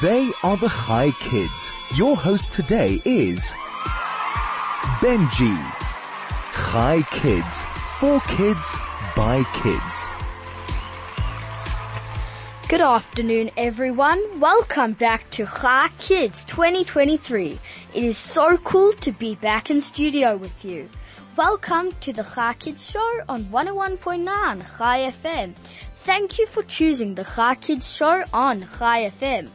They are the Chai Kids. Your host today is Benji. Chai Kids. For kids, by kids. Good afternoon, everyone. Welcome back to Chai Kids 2023. It is so cool to be back in studio with you. Welcome to the Chai Kids show on 101.9 Chai FM. Thank you for choosing the Chai Kids show on Chai FM.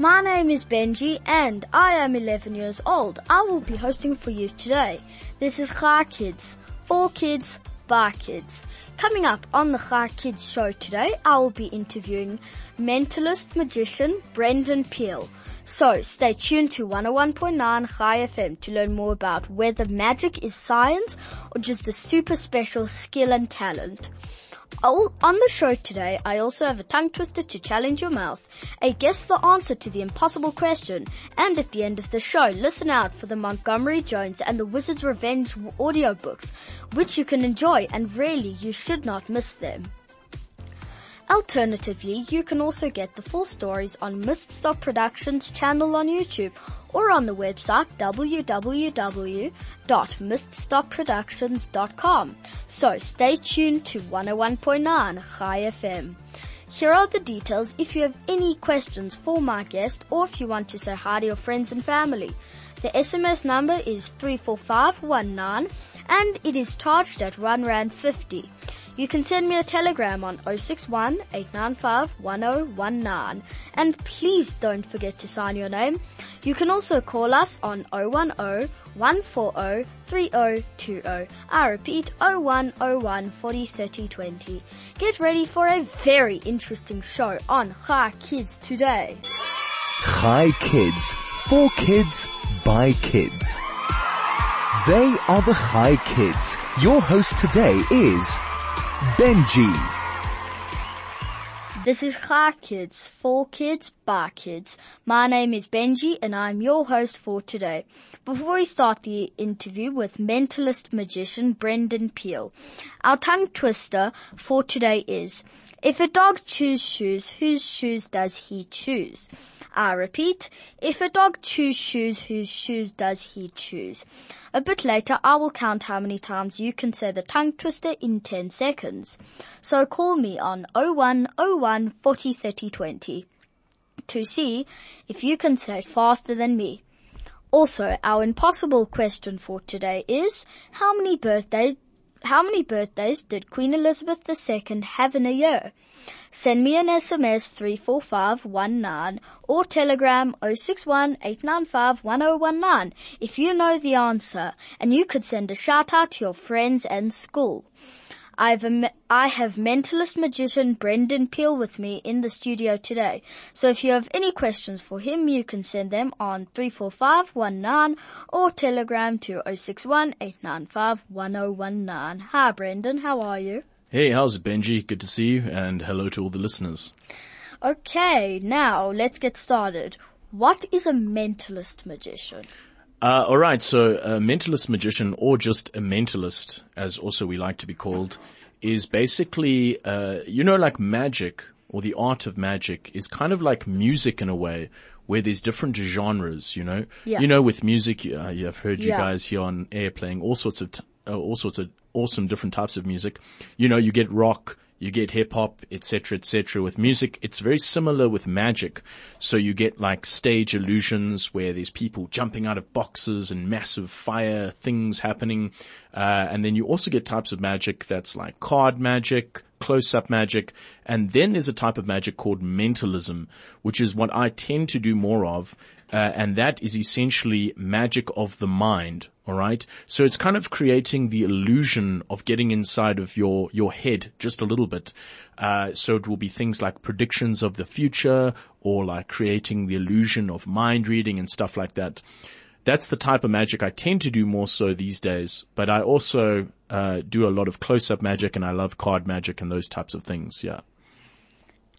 My name is Benji and I am 11 years old. I will be hosting for you today. This is Chai Kids, for kids, by kids. Coming up on the Chai Kids show today, I will be interviewing mentalist magician Brendan Peel. So stay tuned to 101.9 Chai FM to learn more about whether magic is science or just a super special skill and talent. Oh, on the show today, I also have a tongue twister to challenge your mouth, a guess the answer to the impossible question, and at the end of the show, listen out for the Montgomery Jones and the Wizard's Revenge audiobooks, which you can enjoy and really you should not miss them. Alternatively, you can also get the full stories on Mist Stop Productions channel on YouTube or on the website www.miststopproductions.com. So stay tuned to 101.9 Chai FM. Here are the details if you have any questions for my guest or if you want to say hi to your friends and family. The SMS number is 34519 and it is charged at 1 Rand 50. You can send me a telegram on 061 895 1019 and please don't forget to sign your name. You can also call us on 010 140 3020. I repeat 0101 40 30 20. Get ready for a very interesting show on Chai Kids today. Chai Kids. For kids, by kids. They are the Chai Kids. Your host today is Benji. This is Chai Kids, for kids, by kids. My name is Benji and I'm your host for today. Before we start the interview with mentalist magician Brendan Peel, our tongue twister for today is, if a dog chews shoes, whose shoes does he choose? I repeat, if a dog chews shoes, whose shoes does he choose? A bit later, I will count how many times you can say the tongue twister in 10 seconds. So call me on 0101 40 30 20 to see if you can say it faster than me. Also, our impossible question for today is, how many birthdays how many birthdays did Queen Elizabeth II have in a year? Send me an SMS 34519 or telegram 061 if you know the answer and you could send a shout out to your friends and school. I've a, I have mentalist magician Brendan Peel with me in the studio today. So if you have any questions for him, you can send them on 34519 or telegram to 061 Hi Brendan, how are you? Hey, how's it Benji? Good to see you and hello to all the listeners. Okay, now let's get started. What is a mentalist magician? Uh, alright, so a mentalist magician or just a mentalist, as also we like to be called, is basically, uh, you know, like magic or the art of magic is kind of like music in a way where there's different genres, you know? Yeah. You know, with music, uh, I've heard you Yeah. guys here on air playing all sorts of, t- uh, all sorts of awesome different types of music. You know, you get rock, you get hip hop, etc., etc. With music, it's very similar with magic. So you get like stage illusions where there's people jumping out of boxes and massive fire things happening. Uh, and then you also get types of magic that's like card magic, close-up magic, and then there's a type of magic called mentalism, which is what I tend to do more of, uh, and that is essentially magic of the mind. All right. So it's kind of creating the illusion of getting inside of your, your head just a little bit. Uh, so it will be things like predictions of the future or like creating the illusion of mind reading and stuff like that. That's the type of magic I tend to do more so these days, but I also, uh, do a lot of close-up magic and I love card magic and those types of things. Yeah.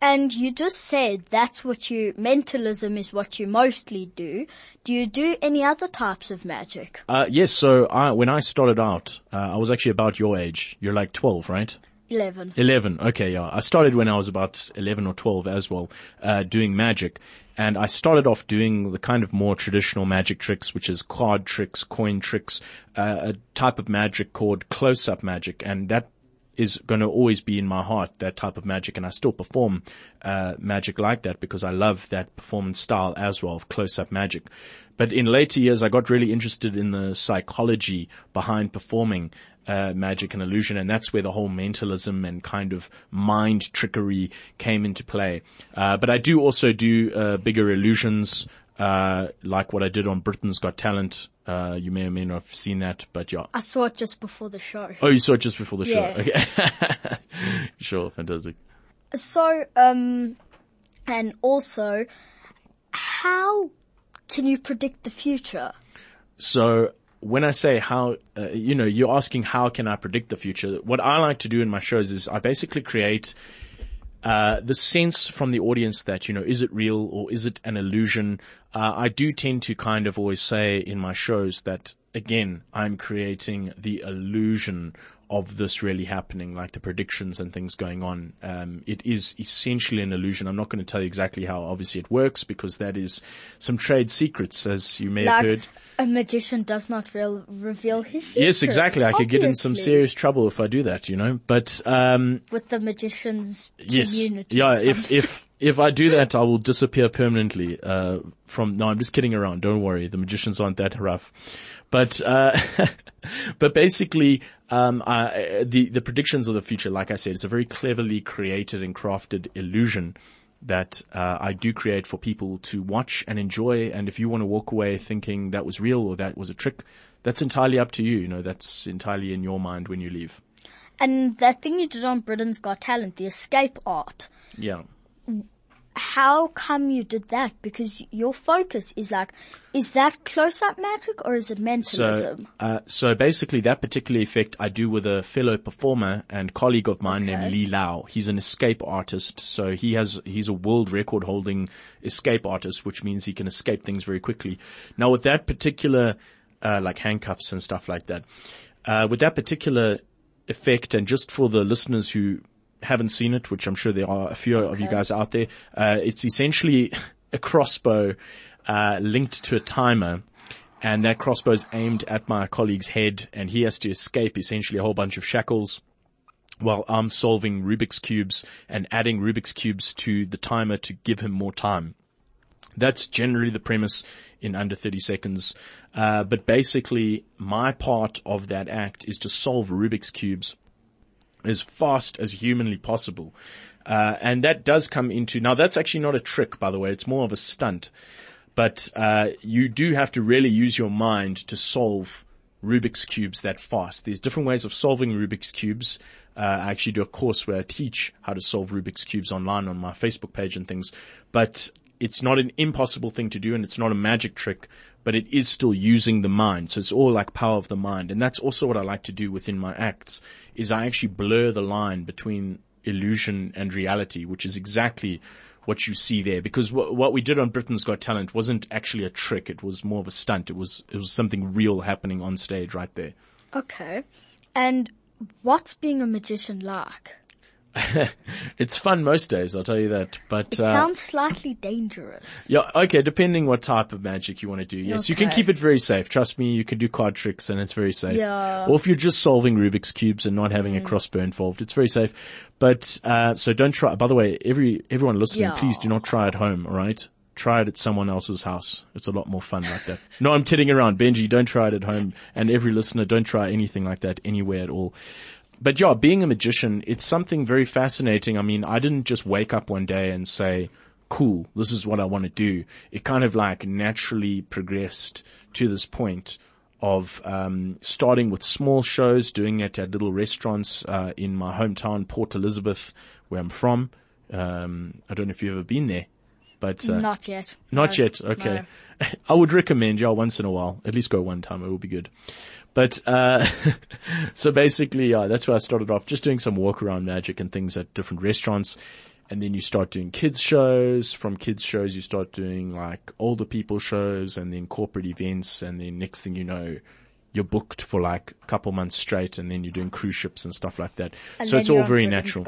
And you just said that's what you, mentalism is what you mostly do. Do you do any other types of magic? Uh, yes. So I, when I started out, uh, I was actually about your age. You're like 12, right? 11. 11. Okay, yeah. I started when I was about 11 or 12 as well, uh, doing magic. And I started off doing the kind of more traditional magic tricks, which is card tricks, coin tricks, uh, a type of magic called close-up magic. And that is going to always be in my heart, that type of magic. And I still perform, uh, magic like that because I love that performance style as well of close-up magic. But in later years, I got really interested in the psychology behind performing uh, magic and illusion, and that's where the whole mentalism and kind of mind trickery came into play. Uh, but I do also do uh, bigger illusions, uh, like what I did on Britain's Got Talent. Uh, you may or may not have seen that, but yeah. I saw it just before the show. Oh, you saw it just before the show. Yeah. Okay. sure, fantastic. So, um, and also, how can you predict the future? So when I say how, uh, you know, you're asking how can I predict the future? What I like to do in my shows is I basically create uh, the sense from the audience that, you know, is it real or is it an illusion? Uh, I do tend to kind of always say in my shows that, again, I'm creating the illusion of this really happening, like the predictions and things going on. Um, it is essentially an illusion. I'm not going to tell you exactly how obviously it works because that is some trade secrets, as you may have heard. A magician does not real, reveal his. Yes, exactly. I could get in some serious trouble if I do that, you know. But um, With the magician's yes, community. yeah. If if if I do that, I will disappear permanently. Uh, from no, I'm just kidding around. Don't worry, the magicians aren't that rough. But uh, but basically, um, I, the the predictions of the future, like I said, it's a very cleverly created and crafted illusion that uh, I do create for people to watch and enjoy. And if you want to walk away thinking that was real or that was a trick, that's entirely up to you. You know, that's entirely in your mind when you leave. and that thing you did on Britain's Got Talent, the escape art. Yeah. How come you did that? Because your focus is like, is that close-up magic or is it So, mentalism? uh, so basically that particular effect I do with a fellow performer and colleague of mine named Okay. Lee Lau. He's an escape artist. So he has, he's a world record holding escape artist, which means he can escape things very quickly. Now with that particular, uh, like handcuffs and stuff like that, uh, with that particular effect and just for the listeners who haven't seen it, which I'm sure there are a few of you guys out there, uh, it's essentially a crossbow, uh, linked to a timer and that crossbow is aimed at my colleague's head and he has to escape essentially a whole bunch of shackles while I'm solving Rubik's cubes and adding Rubik's cubes to the timer to give him more time. That's generally the premise in under 30 seconds. Uh, but basically my part of that act is to solve Rubik's cubes as fast as humanly possible. Uh, and that does come into, now that's actually not a trick, by the way. It's more of a stunt. But, uh, you do have to really use your mind to solve Rubik's cubes that fast. There's different ways of solving Rubik's cubes. Uh, I actually do a course where I teach how to solve Rubik's cubes online on my Facebook page and things. But it's not an impossible thing to do and it's not a magic trick, but it is still using the mind. So it's all like power of the mind. And that's also what I like to do within my acts is I actually blur the line between illusion and reality, which is exactly what you see there. Because wh- what we did on Britain's Got Talent wasn't actually a trick. It was more of a stunt. It was, it was something real happening on stage right there. Okay. And what's being a magician like? It's fun most days, I'll tell you that. But, It uh, sounds slightly dangerous. Yeah, okay, depending what type of magic you want to do. Yes, you can keep it very safe. Trust me, you can do card tricks and it's very safe. Yeah. Or if you're just solving Rubik's cubes and not having a crossbow involved, it's very safe. But, uh, so don't try, by the way, every, everyone listening, Yeah. please do not try at home, alright? Try it at someone else's house. It's a lot more fun like that. no, I'm kidding around. Benji, don't try it at home. And every listener, don't try anything like that anywhere at all but yeah, being a magician, it's something very fascinating. I mean, I didn't just wake up one day and say, cool, this is what I want to do. It kind of like naturally progressed to this point of um, starting with small shows, doing it at little restaurants uh, in my hometown, Port Elizabeth, where I'm from. Um, I don't know if you've ever been there, but uh, Not yet. not No. yet. Okay. I would recommend, yeah, once in a while. At least go one time. It will be good. But, uh, so basically, yeah, that's where I started off, just doing some walk around magic and things at different restaurants. And then you start doing kids shows. From kids shows, you start doing like older people shows and then corporate events. And then next thing you know, you're booked for like a couple months straight and then you're doing cruise ships and stuff like that. And so it's all very natural.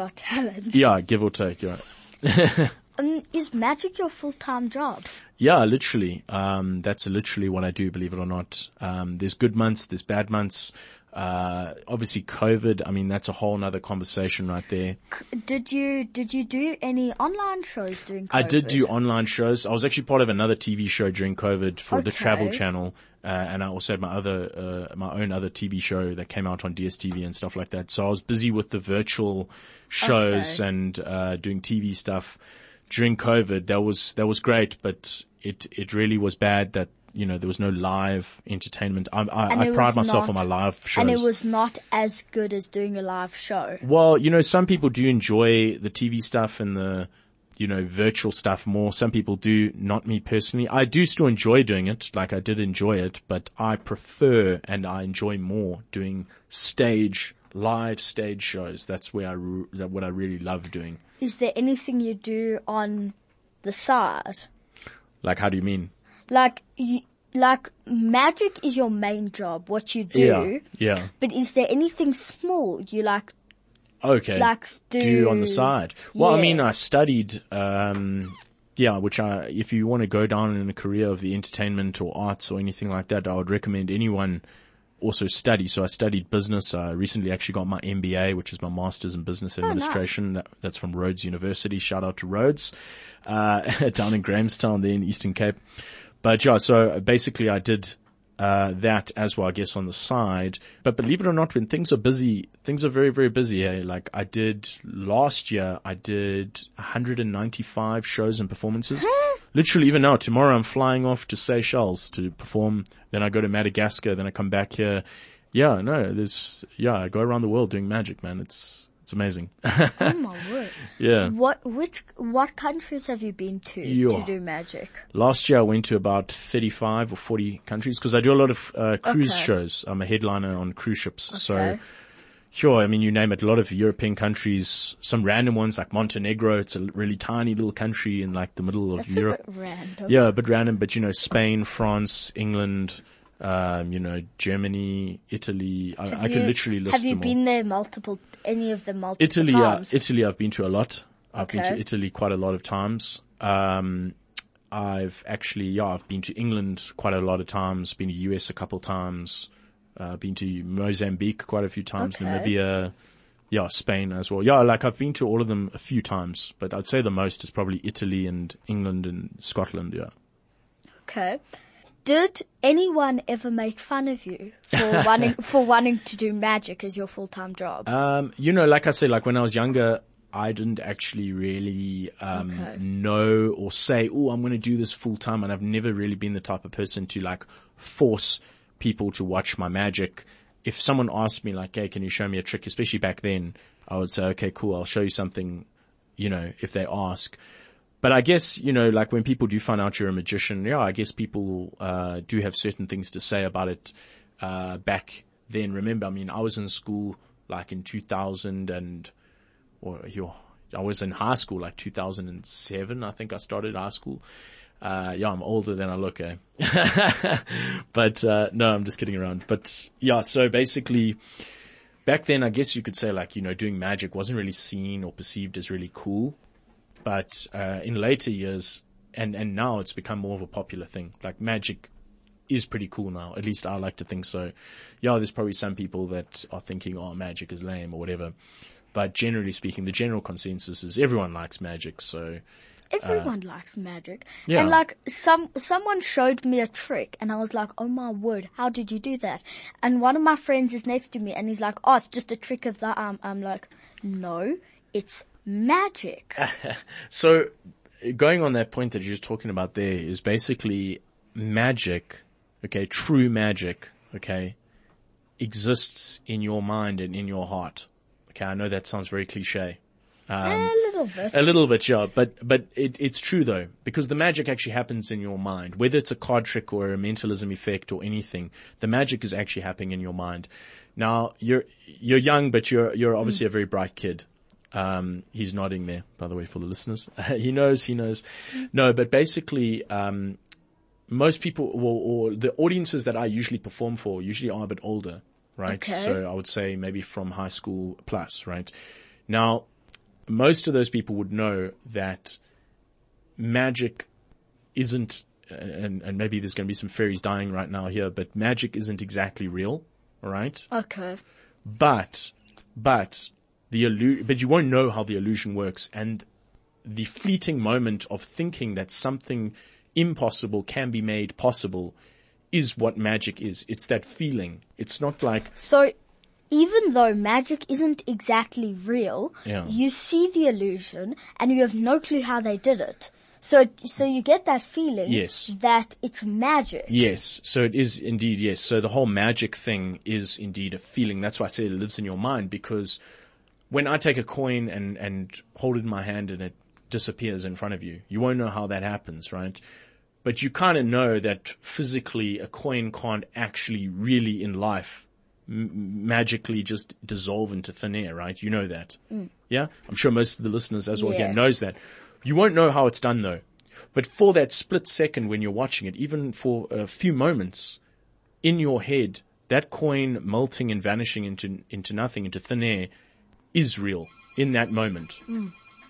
Yeah, give or take, yeah. Um, is magic your full-time job? Yeah, literally. Um, that's literally what I do, believe it or not. Um, there's good months, there's bad months. Uh, obviously COVID, I mean, that's a whole nother conversation right there. Did you did you do any online shows during? COVID? I did do online shows. I was actually part of another TV show during COVID for the Travel Channel, uh, and I also had my other, uh, my own other TV show that came out on DSTV and stuff like that. So I was busy with the virtual shows Okay. and uh, doing TV stuff during COVID. That was that was great, but it it really was bad that you know there was no live entertainment. I, I, I pride myself not- on my live shows. and it was not as good as doing a live show. Well, you know, some people do enjoy the TV stuff and the, you know, virtual stuff more. Some people do, not me personally. I do still enjoy doing it, like I did enjoy it, but I prefer and I enjoy more doing stage, live stage shows. That's where I, re- that what I really love doing. Is there anything you do on the side? Like, how do you mean? Like you, like magic is your main job, what you do. Yeah. Yeah. But is there anything small you like? Okay. Like do on the side. Well, I mean, I studied, um, yeah, which I, if you want to go down in a career of the entertainment or arts or anything like that, I would recommend anyone also study. So I studied business. I recently actually got my MBA, which is my master's in business Oh, nice. administration. That, that's from Rhodes University. Shout out to Rhodes, uh, down in Grahamstown there in Eastern Cape. But yeah, so basically I did, uh, that as well, I guess, on the side. But believe it or not, when things are busy, things are very, very busy. Eh? Like I did last year, I did 195 shows and performances. Literally, even now, tomorrow I'm flying off to Seychelles to perform. Then I go to Madagascar. Then I come back here. Yeah, no, there's, yeah, I go around the world doing magic, man. It's, it's amazing. Oh my word! yeah. What which what countries have you been to to do magic? Last year I went to about 35 or 40 countries because I do a lot of uh, cruise Okay. shows. I'm a headliner on cruise ships. So Okay. Sure, I mean, you name it, a lot of European countries, some random ones like Montenegro. It's a really tiny little country in like the middle of That's Europe. a bit random. Yeah, a bit random, but you know, Spain, France, England, um, you know, Germany, Italy. I, I can you- literally list Have you them all. been there multiple? Any of the multiple Italy, yeah, times? Italy. I've been to a lot. I've been to Italy quite a lot of times. Um, I've actually, yeah, I've been to England quite a lot of times. Been to US a couple times. Uh, been to Mozambique quite a few times. Okay. Namibia, yeah, Spain as well. Yeah, like I've been to all of them a few times, but I'd say the most is probably Italy and England and Scotland. Yeah. Okay. Did anyone ever make fun of you for wanting for wanting to do magic as your full time job? Um, you know, like I said, like when I was younger, I didn't actually really um, Okay. know or say, "Oh, I'm going to do this full time," and I've never really been the type of person to like force people to watch my magic. If someone asked me, like, "Hey, can you show me a trick?" Especially back then, I would say, "Okay, cool, I'll show you something." You know, if they ask. But I guess, you know, like when people do find out you're a magician, yeah, I guess people, uh, do have certain things to say about it, uh, back then. Remember, I mean, I was in school like in 2000 and, or yo, I was in high school like 2007, I think I started high school. Uh, yeah, I'm older than I look, eh? but, uh, no, I'm just kidding around. But yeah, so basically, back then, I guess you could say like, you know, doing magic wasn't really seen or perceived as really cool. But, uh, in later years, and, and now it's become more of a popular thing. Like magic is pretty cool now. At least I like to think so. Yeah, there's probably some people that are thinking, oh, magic is lame or whatever. But generally speaking, the general consensus is everyone likes magic. So Everyone likes magic. uh, yeah. And like some someone showed me a trick and I was like, "Oh my word, how did you do that?" And one of my friends is next to me and he's like, "Oh, it's just a trick of the arm." I'm like, "No, it's magic." So going on that point that you're just talking about there is basically magic, okay, true magic, okay, exists in your mind and in your heart. Okay, I know that sounds very cliche. A little bit. A little bit, yeah, but, but it, it's true though, because the magic actually happens in your mind. Whether it's a card trick or a mentalism effect or anything, the magic is actually happening in your mind. Now, you're, you're young, but you're, you're obviously a very bright kid. Um, he's nodding there, by the way, for the listeners. he knows, he knows. No, but basically, um, most people, or, or the audiences that I usually perform for usually are a bit older, right? Okay. So I would say maybe from high school plus, right? Now, most of those people would know that magic isn't, and, and maybe there's going to be some fairies dying right now here, but magic isn't exactly real, all right? Okay. But, but the illu- but you won't know how the illusion works and the fleeting moment of thinking that something impossible can be made possible is what magic is. It's that feeling. It's not like, So, even though magic isn't exactly real, Yeah. you see the illusion and you have no clue how they did it. So, so you get that feeling Yes. that it's magic. yes. So it is indeed, yes. So the whole magic thing is indeed a feeling. That's why I say it lives in your mind because when I take a coin and, and hold it in my hand and it disappears in front of you, you won't know how that happens, right? But you kind of know that physically a coin can't actually really in life m- magically just dissolve into thin air, right? You know that. Yeah? I'm sure most of the listeners as well Yeah. here knows that. You won't know how it's done though. But for that split second when you're watching it, even for a few moments in your head, that coin melting and vanishing into, into nothing, into thin air is real in that moment.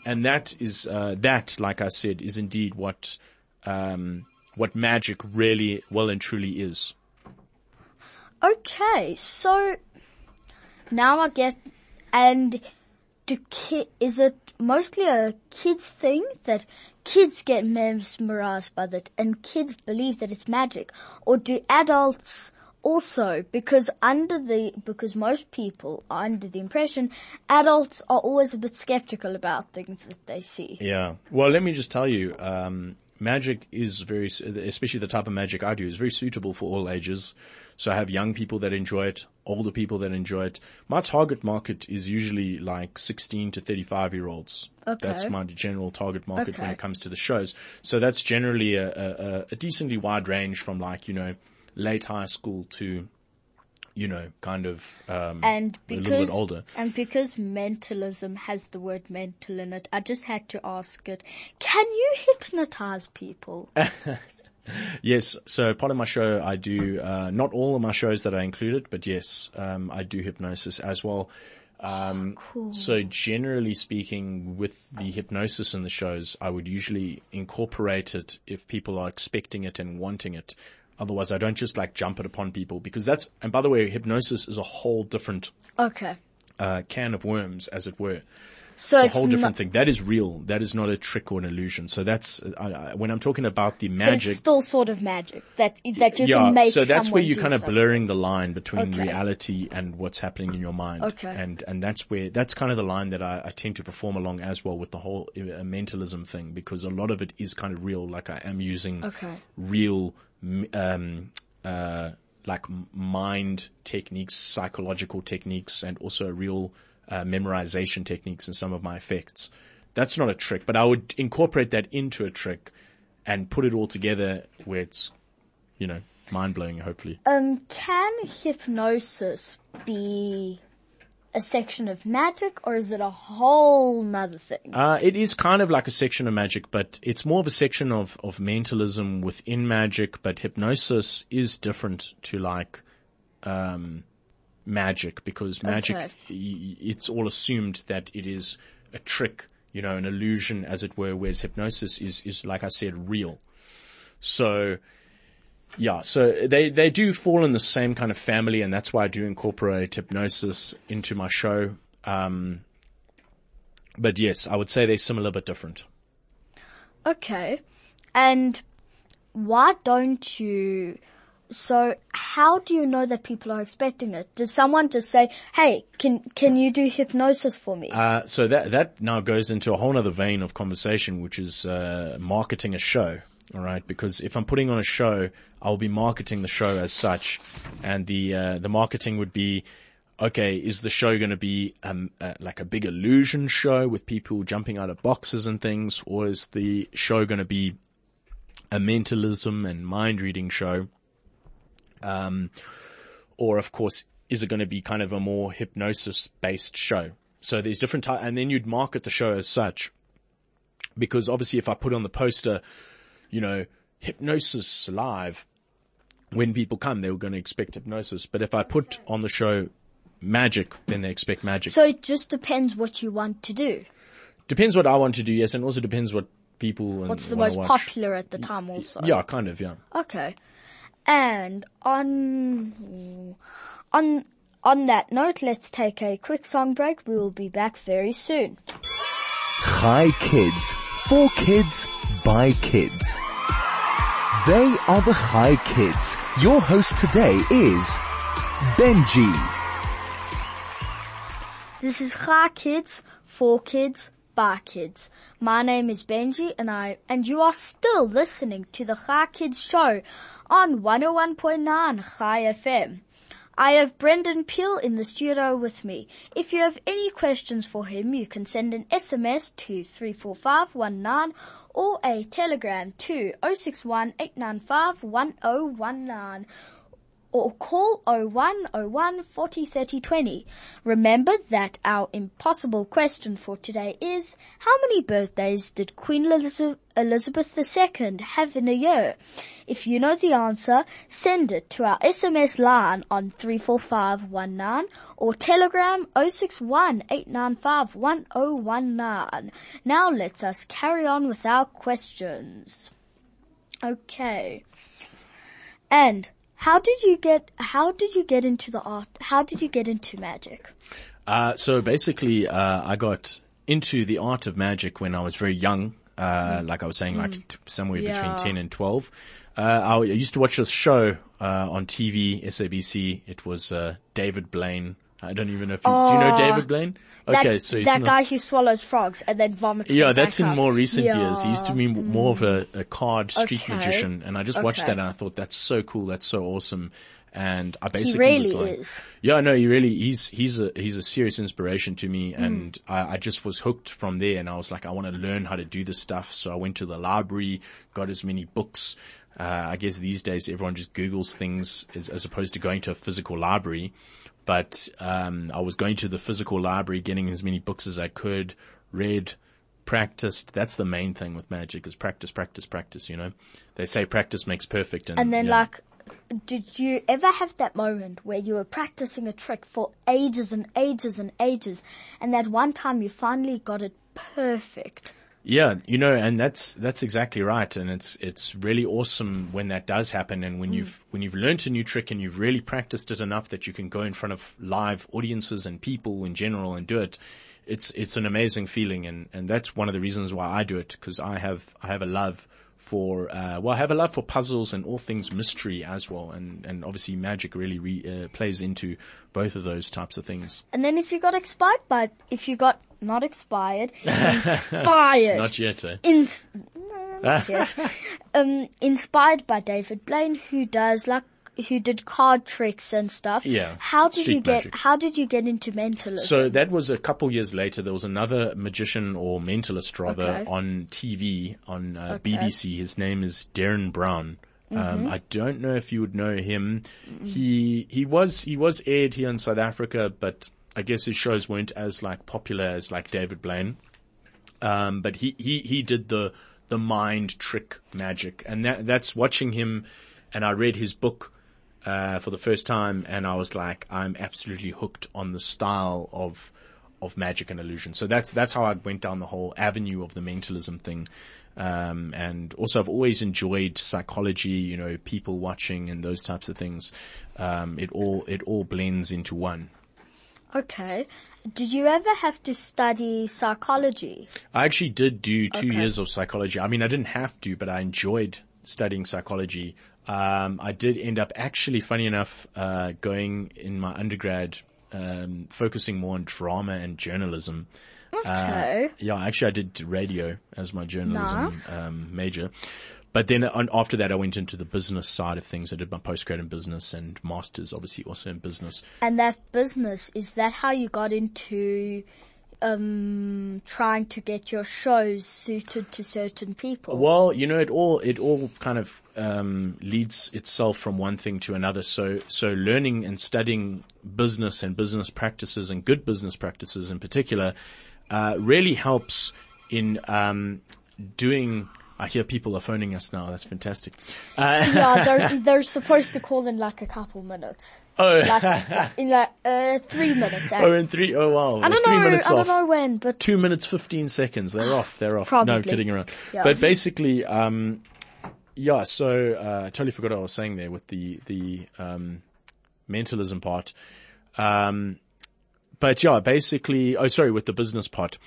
And that is, uh, that, like I said, is indeed what, um, what magic really well and truly is. Okay, so now I get, and do ki- is it mostly a kids thing that kids get mesmerized by that and kids believe that it's magic, or do adults also? Because under the because most people are under the impression adults are always a bit skeptical about things that they see. Yeah. Well, let me just tell you, um, magic is very, especially the type of magic I do, is very suitable for all ages. So I have young people that enjoy it, older people that enjoy it. My target market is usually like 16 to 35 year olds. Okay. That's my general target market when it comes to the shows. So that's generally a, a, a- decently wide range from like, you know, late high school to, you know, kind of, um, And a little bit older. and because mentalism has the word mental in it, I just had to ask it. Can you hypnotize people? Yes, so part of my show I do, uh, not all of my shows that I included, but yes, um, I do hypnosis as well. Um, so generally speaking, with the hypnosis in the shows, I would usually incorporate it if people are expecting it and wanting it. Otherwise, I don't just like jump it upon people because that's, and by the way, hypnosis is a whole different, Okay. uh, can of worms, as it were. So It's a whole different not, thing. That is real. That is not a trick or an illusion. So that's, I, I, when I'm talking about the magic, it's still sort of magic that that you yeah, can make. so that's where you're kind of something. blurring the line between Okay. reality and what's happening in your mind. Okay. And, and that's where, that's kind of the line that I, I tend to perform along as well with the whole uh, mentalism thing because a lot of it is kind of real. Like I am using Okay. real, um, uh, like mind techniques, psychological techniques, and also real uh, memorization techniques in some of my effects. That's not a trick, but I would incorporate that into a trick and put it all together where it's, you know, mind blowing. Hopefully, Um, can hypnosis be a section of magic, or is it a whole nother thing? uh, it is kind of like a section of magic, but it's more of a section of of mentalism within magic. But hypnosis is different to like um, magic because magic Okay. it's all assumed that it is a trick, you know, an illusion as it were, whereas hypnosis is is like I said real. So yeah, so they they do fall in the same kind of family and that's why I do incorporate hypnosis into my show. Um but yes, I would say they're similar but different. Okay. And why don't you, so how do you know that people are expecting it? Does someone just say, hey, can, can you do hypnosis for me? Uh, so that that now goes into a whole other vein of conversation, which is uh, marketing a show. All right, because if I'm putting on a show, I'll be marketing the show as such, and the uh, the marketing would be, okay, is the show going to be um, uh, like a big illusion show with people jumping out of boxes and things, or is the show going to be a mentalism and mind reading show? Um, or of course, is it going to be kind of a more hypnosis based show? So there's different types, and then you'd market the show as such. Because obviously if I put on the poster, you know, hypnosis live, when people come, they were going to expect hypnosis. But if I put on the show magic, then they expect magic. So it just depends what you want to do. depends what I want to do, yes, and also depends what people What's the most watch. popular at the time also. Yeah, kind of, yeah. Okay. And on on on that note, let's take a quick song break. We will be back very soon. Chai Kids. For kids, by kids. They are the Chai Kids. Your host today is Benji. This is Chai Kids, for kids, by kids. My name is Benji and I, and you are still listening to the Chai Kids show on 101.9 Chai FM. I have Brendan Peel in the studio with me. If you have any questions for him, you can send an SMS to 34519 or a telegram to 061 895 1019 or call 0101 40 30 20. Remember that our impossible question for today is, how many birthdays did Queen Elizabeth II have in a year? If you know the answer, send it to our SMS line on 34519 or telegram 061 Now let's us carry on with our questions. Okay. And how did you get, how did you get into the art, how did you get into magic? Uh, so basically, uh, I got into the art of magic when I was very young. Uh, like I was saying, like t- somewhere Mm. Yeah. between 10 and 12. Uh, I, I used to watch this show, uh, on TV, SABC. It was, uh, David Blaine. I don't even know if you, do you know Oh, David Blaine? That, Okay, so he's that the- guy who swallows frogs and then vomits. Yeah, that's in up. more recent Yeah. years. He used to be more of a, a card street Okay. magician, and I just watched that and I thought that's so cool, that's so awesome, and I basically He really was like, is. yeah, no, he really he's he's a he's a serious inspiration to me, Hmm. and I, I just was hooked from there, and I was like, I want to learn how to do this stuff, so I went to the library, got as many books. Uh, I guess these days everyone just Googles things as, as opposed to going to a physical library. But um, I was going to the physical library, getting as many books as I could, read, practiced. That's the main thing with magic is practice, practice, practice. You know, they say practice makes perfect, and, And then yeah. like, did you ever have that moment where you were practicing a trick for ages and ages and ages and that one time you finally got it perfect? Yeah, you know, and that's that's exactly right, and it's it's really awesome when that does happen, and when mm. you've when you've learnt a new trick and you've really practiced it enough that you can go in front of live audiences and people in general and do it. It's it's an amazing feeling, and and that's one of the reasons why I do it because I have I have a love for uh, well I have a love for puzzles and all things mystery as well, and and obviously magic really re, uh, plays into both of those types of things. And then if you got expired by, if you got not expired, inspired. Not yet, eh? Ins- no, not yet. um, inspired by David Blaine, who does like who did card tricks and stuff. Yeah, How did you get? magic. How did you get into mentalism? So that was a couple years later. There was another magician or mentalist rather Okay. on TV on uh, Okay. Mm-hmm. BBC. His name is Derren Brown. Um, I don't know if you would know him. He he was he was aired here in South Africa, but I guess his shows weren't as like popular as like David Blaine. Um, but he, he, he did the, the mind trick magic and that, that's watching him and I read his book, uh, for the first time and I was like, I'm absolutely hooked on the style of, of magic and illusion. So that's, that's how I went down the whole avenue of the mentalism thing. Um, and also I've always enjoyed psychology, you know, people watching and those types of things. Um, it all, it all blends into one. okay. Did you ever have to study psychology? I actually did do two Okay. years of psychology. I mean, I didn't have to, but I enjoyed studying psychology. Um, I did end up actually, funny enough, uh, going in my undergrad, um, focusing more on drama and journalism. Okay. Uh, yeah, actually, I did radio as my journalism Nice. um, major. But then on, after that, I went into the business side of things. I did my postgrad in business and masters, obviously, also in business. and that business is that how you got into um trying to get your shows suited to certain people? Well, you know, it all it all kind of um, leads itself from one thing to another. So so learning and studying business and business practices and good business practices in particular uh, really helps in um, doing. I hear people are phoning us now. That's fantastic. Uh, Yeah, they're, they're supposed to call in like a couple minutes. oh, Like, in like, uh, three minutes. oh, in three, oh wow. I don't three know, minutes I don't know when, but Two minutes, 15 seconds. They're off. They're off. Probably. No, kidding around. Yeah. But basically, um, yeah, so, uh, I totally forgot what I was saying there with the, the, um, mentalism part. Um, but yeah, basically, oh, sorry, with the business part.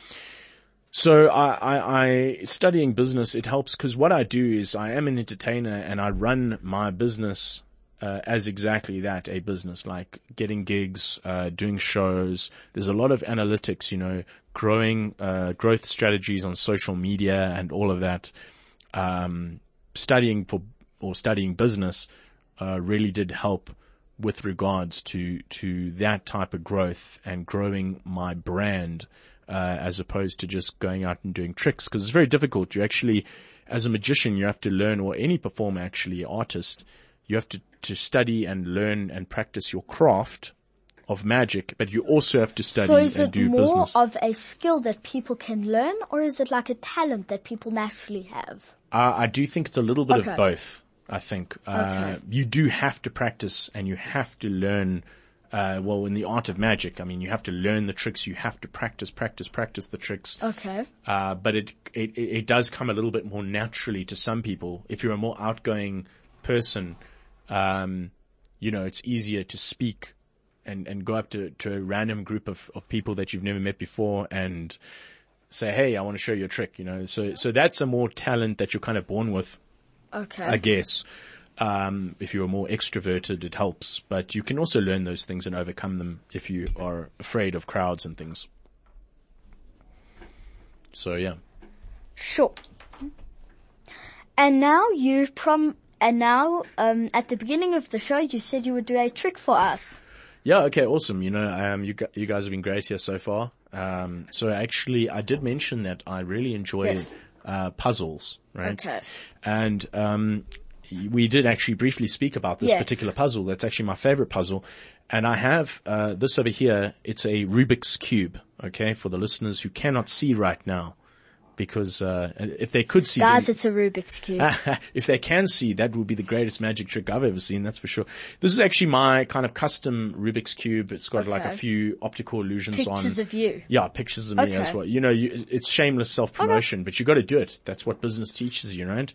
So I, I, I studying business, it helps because what I do is I am an entertainer and I run my business uh, as exactly that, a business, like getting gigs, uh, doing shows. There's a lot of analytics, you know, growing, uh, growth strategies on social media and all of that. Um, studying for, or studying business, uh, really did help with regards to, to that type of growth and growing my brand, uh, as opposed to just going out and doing tricks. Cause it's very difficult. You actually, as a magician, you have to learn, or any performer actually, artist, you have to, to study and learn and practice your craft of magic, but you also have to study so is and it do more business. of a skill that people can learn or is it like a talent that people naturally have? Uh, I do think it's a little bit Okay. of both. I think uh, Okay. you do have to practice and you have to learn. Uh, well, in the art of magic, I mean, you have to learn the tricks. You have to practice, practice, practice the tricks. Okay. Uh, but it, it it does come a little bit more naturally to some people. If you're a more outgoing person, um, you know, it's easier to speak and, and go up to, to a random group of, of people that you've never met before and say, Hey, I want to show you a trick, you know, so, so that's a more talent that you're kind of born with, Okay. I guess. Um, if you're more extroverted, it helps, but you can also learn those things and overcome them if you are afraid of crowds and things. So yeah. Sure. And now you prom and now um at the beginning of the show you said you would do a trick for us. Yeah. Okay. Awesome. You know, um, you you guys have been great here so far. Um, so actually, I did mention that I really enjoy Yes. uh, puzzles, right? Okay. And um, we did actually briefly speak about this Yes. particular puzzle. That's actually my favorite puzzle. And I have uh, this over here. It's a Rubik's cube. Okay, for the listeners who cannot see right now, because uh, if they could see, Guys, then- it's a Rubik's Cube. if they can see, that would be the greatest magic trick I've ever seen. That's for sure. This is actually my kind of custom Rubik's cube. It's got like a few optical illusions on. Pictures of you. yeah, pictures of me as well. You know, you, it's shameless self-promotion, but you got to do it. That's what business teaches you, right?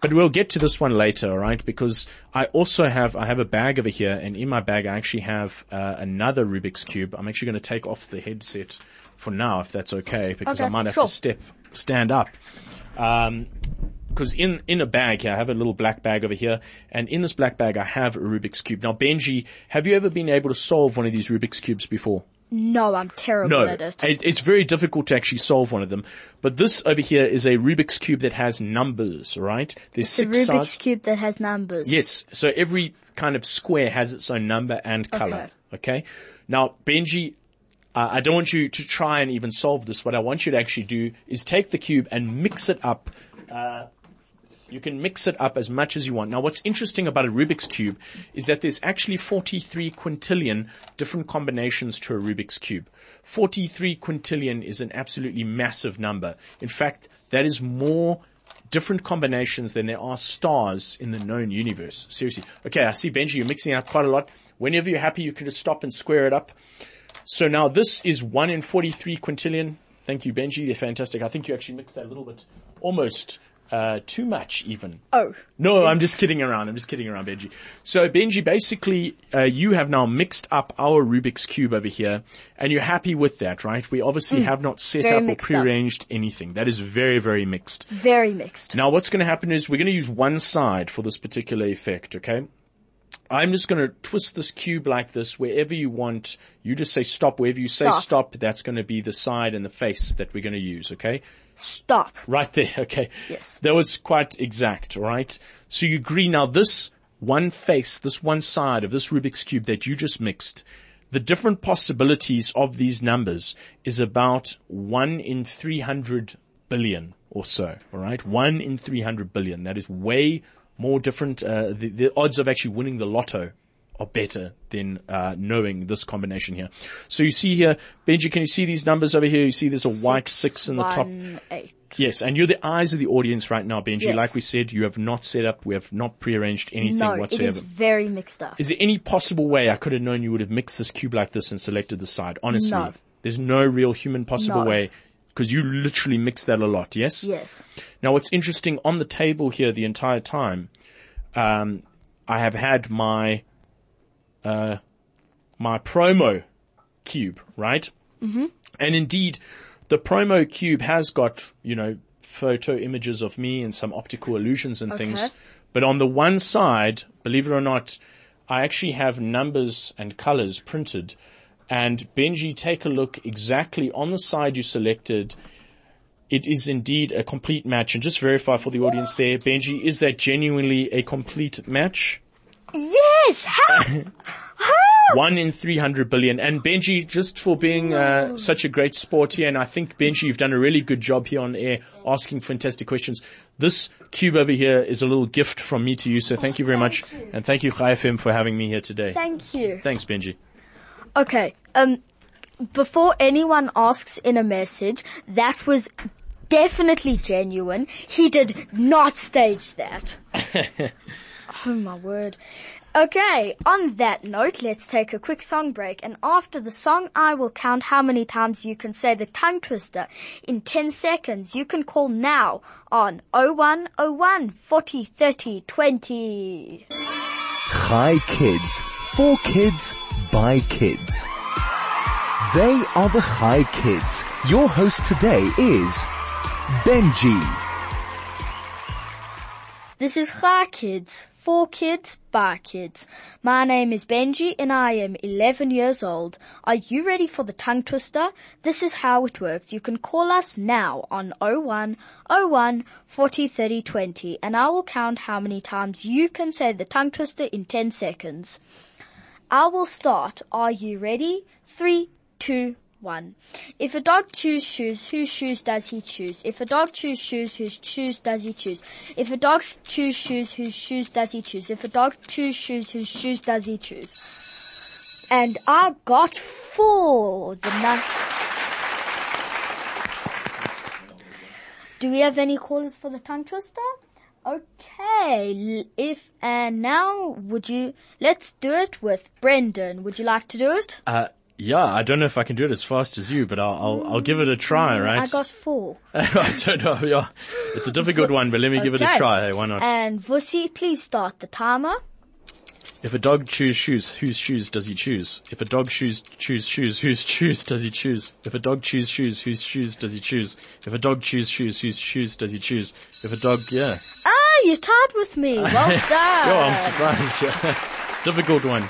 But we'll get to this one later, all right? Because I also have I have a bag over here, and in my bag I actually have uh, another Rubik's cube. I'm actually going to take off the headset for now, if that's okay, because I might have sure. to step stand up. Um, because in, in a bag here, I have a little black bag over here, and in this black bag I have a Rubik's Cube. Now Benji, have you ever been able to solve one of these Rubik's Cubes before? No, I'm terrible No, at it. it- it's very difficult to actually solve one of them. But this over here is a Rubik's Cube that has numbers, right? There's The six Rubik's sides. Cube that has numbers. Yes, so every kind of square has its own number and color. Okay. Now, Benji, uh, I don't want you to try and even solve this. What I want you to actually do is take the cube and mix it up. Uh, you can mix it up as much as you want. Now, what's interesting about a Rubik's Cube is that there's actually 43 quintillion different combinations to a Rubik's Cube. 43 quintillion is an absolutely massive number. In fact, that is more different combinations than there are stars in the known universe. Seriously. Okay, I see Benji, you're mixing out quite a lot. Whenever you're happy, you can just stop and square it up. So now this is 1 in 43 quintillion. Thank you, Benji. They're fantastic. I think you actually mixed that a little bit, almost uh, too much even. Oh. No, I'm just kidding around. I'm just kidding around, Benji. So Benji, basically, uh, you have now mixed up our Rubik's Cube over here, and you're happy with that, right? We obviously have not set very up or mixed up. anything. That is very, very mixed. Very mixed. Now what's going to happen is we're going to use one side for this particular effect, okay? I'm just going to twist this cube like this wherever you want. You just say stop. Wherever you say Stop. stop, that's going to be the side and the face that we're going to use, okay? Stop. Right there, okay. Yes. That was quite exact, alright? So you agree now this one face, this one side of this Rubik's Cube that you just mixed, the different possibilities of these numbers is about one in 300 billion or so, alright? One in 300 billion. That is way more different. Uh, the, the odds of actually winning the lotto are better than uh, knowing this combination here. So you see here, Benji, can you see these numbers over here? You see there's a white six in the top. One, eight. Yes, and you're the eyes of the audience right now, Benji. Yes. Like we said, you have not set up, we have not prearranged anything No, it whatsoever. is very mixed up. Is there any possible way I could have known you would have mixed this cube like this and selected the side? Honestly, No. there's no real human possible No. way because you literally mix that a lot. Yes. Yes. Now, what's interesting on the table here the entire time, um, I have had my uh, my promo cube, right? Mm-hmm. And indeed, the promo cube has got you know photo images of me and some optical illusions and things. Okay. But on the one side, believe it or not, I actually have numbers and colors printed. And Benji, take a look exactly on the side you selected. It is indeed a complete match. And just verify for the audience there, Benji, is that genuinely a complete match? Yes! One in 300 billion. And Benji, just for being uh, such a great sport here, and I think Benji, you've done a really good job here on air asking fantastic questions. This cube over here is a little gift from me to you, so thank you very much. And thank you, Chai FM, for having me here today. Thank you. Thanks, Benji. Okay, um, before anyone asks in a message, that was definitely genuine. He did not stage that. oh my word. Okay, on that note, let's take a quick song break and after the song I will count how many times you can say the tongue twister in 10 seconds. You can call now on 0101 40 30 20. Chai Kids. For kids, by kids. They are the Chai Kids. Your host today is Benji. This is Chai Kids, for kids, by kids. My name is Benji and I am 11 years old. Are you ready for the tongue twister? This is how it works. You can call us now on 01 01 40 30 20 and I will count how many times you can say the tongue twister in 10 seconds. I will start. Are you ready? Three, two, one. If a dog choose shoes, whose shoes does he choose? If a dog choose shoes, whose shoes does he choose? If a dog choose shoes, whose shoes does he choose? If a dog choose shoes, whose shoes does he choose? And I got four. The Do we have any callers for the tongue twister? Okay, if and now would you let's do it with Brendan. Would you like to do it? Uh, yeah, I don't know if I can do it as fast as you, but I'll, I'll, I'll give it a try, right? I got four. I don't know, yeah. It's a difficult one, but let me give it a try. Hey, why not? And Vussy, please start the timer. If a dog choose shoes, whose shoes does he choose? If a dog choose choose shoes, whose shoes does he choose? If a dog choose shoes, whose shoes does he choose? If a dog choose shoes, whose shoes does he choose? If a dog, yeah. Ah, you're tied with me. Well done. Oh, I'm surprised. Yeah. It's a difficult one.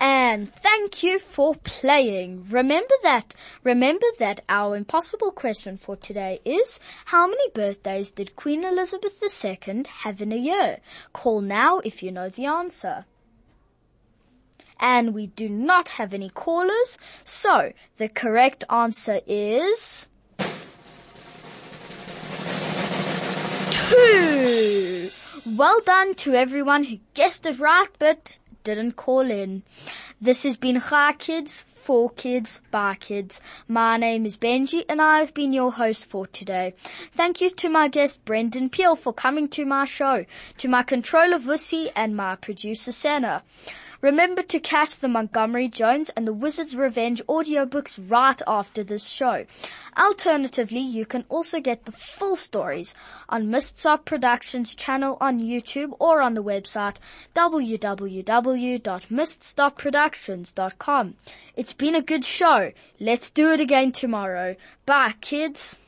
And thank you for playing. Remember that, remember that our impossible question for today is, how many birthdays did Queen Elizabeth II have in a year? Call now if you know the answer. And we do not have any callers, so the correct answer is two. Well done to everyone who guessed it right but didn't call in. This has been Chai Kids, for kids, by kids. My name is Benji and I've been your host for today. Thank you to my guest Brendan Peel for coming to my show, to my controller Vussy and my producer Senna. Remember to catch the Montgomery Jones and the Wizard's Revenge audiobooks right after this show. Alternatively, you can also get the full stories on Miststop Productions channel on YouTube or on the website www.miststopproductions.com. It's been a good show. Let's do it again tomorrow. Bye, kids.